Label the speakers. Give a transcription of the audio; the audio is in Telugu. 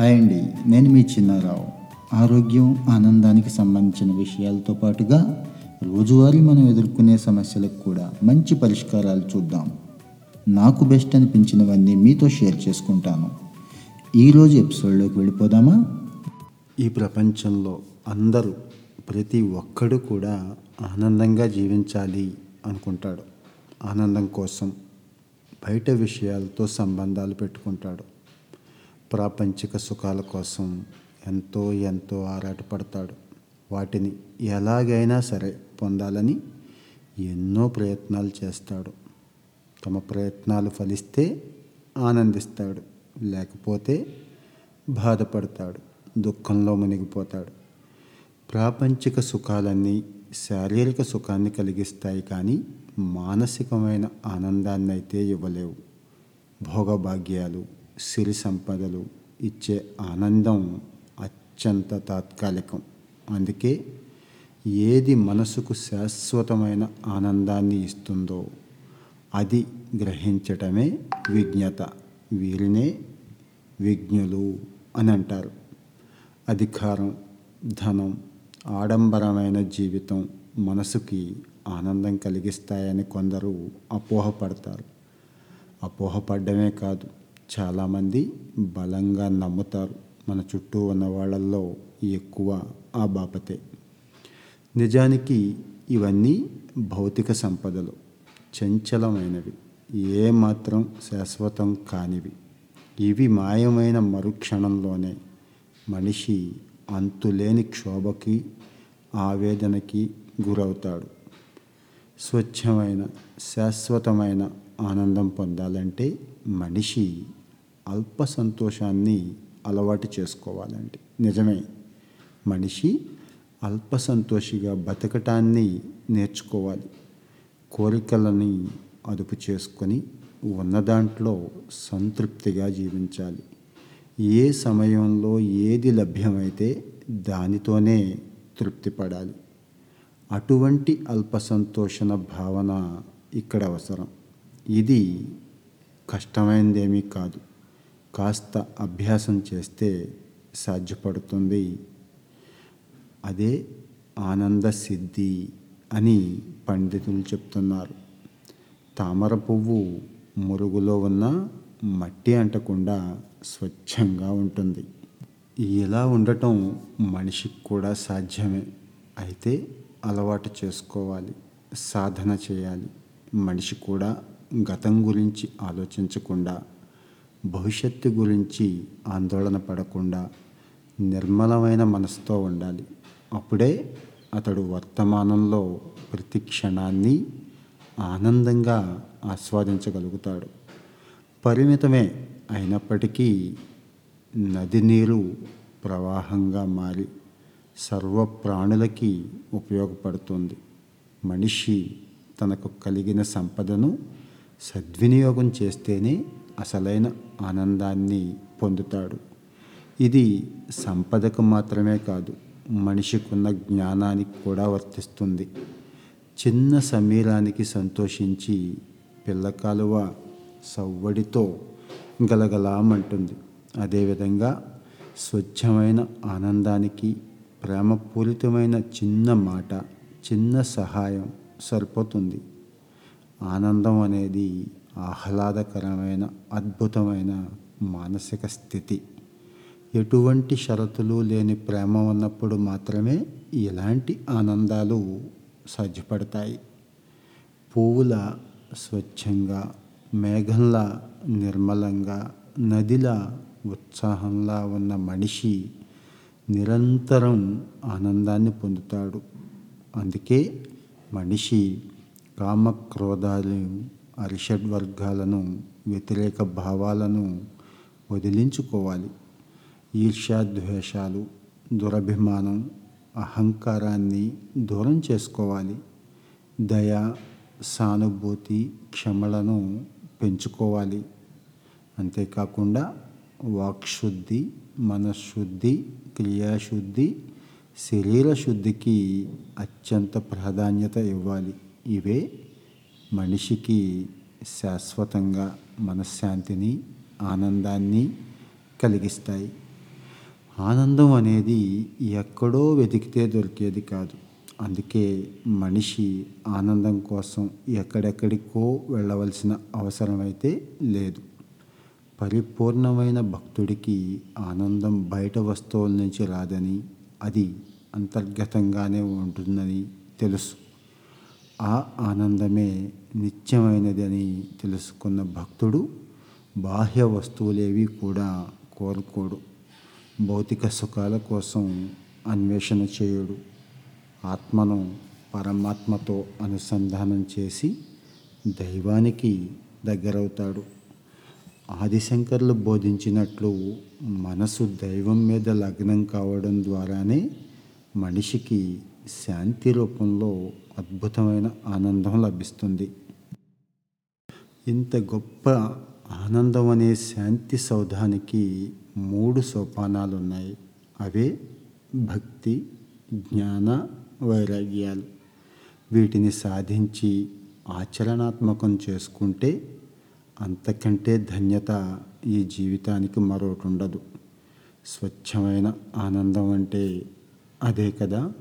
Speaker 1: హాయ్ అండి. నేను మీ చిన్నారావు. ఆరోగ్యం ఆనందానికి సంబంధించిన విషయాలతో పాటుగా రోజువారీ మనం ఎదుర్కొనే సమస్యలకు కూడా మంచి పరిష్కారాలు చూద్దాం. నాకు బెస్ట్ అనిపించినవన్నీ మీతో షేర్ చేసుకుంటాను. ఈరోజు ఎపిసోడ్లోకి వెళ్ళిపోదామా?
Speaker 2: ఈ ప్రపంచంలో అందరూ ప్రతి ఒక్కడు కూడా ఆనందంగా జీవించాలి అనుకుంటాడు. ఆనందం కోసం బయట విషయాలతో సంబంధాలు పెట్టుకుంటాడు. ప్రాపంచిక సుఖాల కోసం ఎంతో ఎంతో ఆరాటపడతాడు. వాటిని ఎలాగైనా సరే పొందాలని ఎన్నో ప్రయత్నాలు చేస్తాడు. తమ ప్రయత్నాలు ఫలిస్తే ఆనందిస్తాడు. లేకపోతే బాధపడతాడు. దుఃఖంలో మునిగిపోతాడు. ప్రాపంచిక సుఖాలన్నీ శారీరక సుఖాన్ని కలిగిస్తాయి కానీ మానసికమైన ఆనందాన్ని అయితే ఇవ్వలేవు. భోగభాగ్యాలు సిరి సంపదలు ఇచ్చే ఆనందం అత్యంత తాత్కాలికం. అందుకే ఏది మనసుకు శాశ్వతమైన ఆనందాన్ని ఇస్తుందో అది గ్రహించటమే విజ్ఞత. వీరినే విజ్ఞులు అని అంటారు అధికారం ధనం ఆడంబరమైన జీవితం మనసుకి ఆనందం కలిగిస్తాయని కొందరు అపోహపడతారు. అపోహపడ్డమే కాదు చాలామంది బలంగా నమ్ముతారు. మన చుట్టూ ఉన్న వాళ్ళల్లో ఎక్కువ ఆ బాపతే. నిజానికి ఇవన్నీ భౌతిక సంపదలు. చంచలమైనవి. ఏమాత్రం శాశ్వతం కానివి. ఇవి మాయమైన మరుక్షణంలోనే మనిషి అంతులేని క్షోభకి ఆవేదనకి గురవుతాడు. స్వచ్ఛమైన శాశ్వతమైన ఆనందం పొందాలంటే మనిషి అల్ప సంతోషాన్ని అలవాటు చేసుకోవాలండి. నిజమే. మనిషి అల్ప సంతోషిగా బతకటాన్ని నేర్చుకోవాలి. కోరికలని అదుపు చేసుకొని ఉన్న దాంట్లో సంతృప్తిగా జీవించాలి. ఏ సమయంలో ఏది లభ్యమైతే దానితోనే తృప్తి పడాలి. అటువంటి అల్ప సంతోషణ భావన ఇక్కడ అవసరం. ఇది కష్టమైనదేమీ కాదు. కాస్త అభ్యాసం చేస్తే సాధ్యపడుతుంది. అదే ఆనంద సిద్ధి అని పండితులు చెప్తున్నారు. తామర పువ్వు మురుగులో ఉన్న మట్టి అంటకుండా స్వచ్ఛంగా ఉంటుంది. ఇలా ఉండటం మనిషికి కూడా సాధ్యమే. అయితే అలవాటు చేసుకోవాలి సాధన చేయాలి. మనిషి కూడా గతం గురించి ఆలోచించకుండా భవిష్యత్తు గురించి ఆందోళన పడకుండా నిర్మలమైన మనసుతో ఉండాలి. అప్పుడే అతడు వర్తమానంలో ప్రతి క్షణాన్ని ఆనందంగా ఆస్వాదించగలుగుతాడు. పరిమితమే అయినప్పటికీ నది నీరు ప్రవాహంగా మారి సర్వ ప్రాణులకి ఉపయోగపడుతుంది. మనిషి తనకు కలిగిన సంపదను సద్వినియోగం చేస్తేనే అసలైన ఆనందాన్ని పొందుతాడు. ఇది సంపదకు మాత్రమే కాదు మనిషికున్న జ్ఞానానికి కూడా వర్తిస్తుంది. చిన్న సమీరానికి సంతోషించి పిల్లకాలువ సవ్వడితో గలగలామంటుంది. అదేవిధంగా స్వచ్ఛమైన ఆనందానికి ప్రేమపూరితమైన చిన్న మాట చిన్న సహాయం సరిపోతుంది. ఆనందం అనేది ఆహ్లాదకరమైన అద్భుతమైన మానసిక స్థితి. ఎటువంటి షరతులు లేని ప్రేమ ఉన్నప్పుడు మాత్రమే ఇలాంటి ఆనందాలు సాధ్యపడతాయి. పువ్వుల స్వచ్ఛంగా మేఘంలా నిర్మలంగా నదిలా ఉత్సాహంలా ఉన్న మనిషి నిరంతరం ఆనందాన్ని పొందుతాడు. అందుకే మనిషి కామక్రోధాలు అరిషడ్ వర్గాలను వ్యతిరేక భావాలను వదిలించుకోవాలి. ఈర్ష్యాద్వేషాలు దురభిమానం అహంకారాన్ని దూరం చేసుకోవాలి. దయ సానుభూతి క్షమలను పెంచుకోవాలి. అంతేకాకుండా వాక్శుద్ధి మనశ్శుద్ధి క్రియాశుద్ధి శరీర శుద్ధికి అత్యంత ప్రాధాన్యత ఇవ్వాలి. ఇవే మనిషికి శాశ్వతంగా మనశ్శాంతిని ఆనందాన్ని కలిగిస్తాయి. ఆనందం అనేది ఎక్కడో వెతికితే దొరికేది కాదు. అందుకే మనిషి ఆనందం కోసం ఎక్కడెక్కడికో వెళ్ళవలసిన అవసరం అయితే లేదు. పరిపూర్ణమైన భక్తుడికి ఆనందం బయట వస్తువుల నుంచి రాదని అది అంతర్గతంగానే ఉంటుందని తెలుసు. ఆ ఆనందమే నిత్యమైనది అని తెలుసుకున్న భక్తుడు బాహ్య వస్తువులేవి కూడా కోరుకోడు. భౌతిక సుఖాల కోసం అన్వేషణ చేయుడు. ఆత్మను పరమాత్మతో అనుసంధానం చేసి దైవానికి దగ్గరవుతాడు. ఆదిశంకర్లు బోధించినట్లు మనసు దైవం మీద లగ్నం కావడం ద్వారానే మనిషికి శాంతి రూపంలో అద్భుతమైన ఆనందం లభిస్తుంది. ఇంత గొప్ప ఆనందం అనే శాంతి సౌధానికి మూడు సోపానాలు ఉన్నాయి అవే భక్తి జ్ఞాన వైరాగ్యాలు. వీటిని సాధించి ఆచరణాత్మకం చేసుకుంటే అంతకంటే ధన్యత ఈ జీవితానికి మరొకటి ఉండదు. స్వచ్ఛమైన ఆనందం అంటే అదే కదా?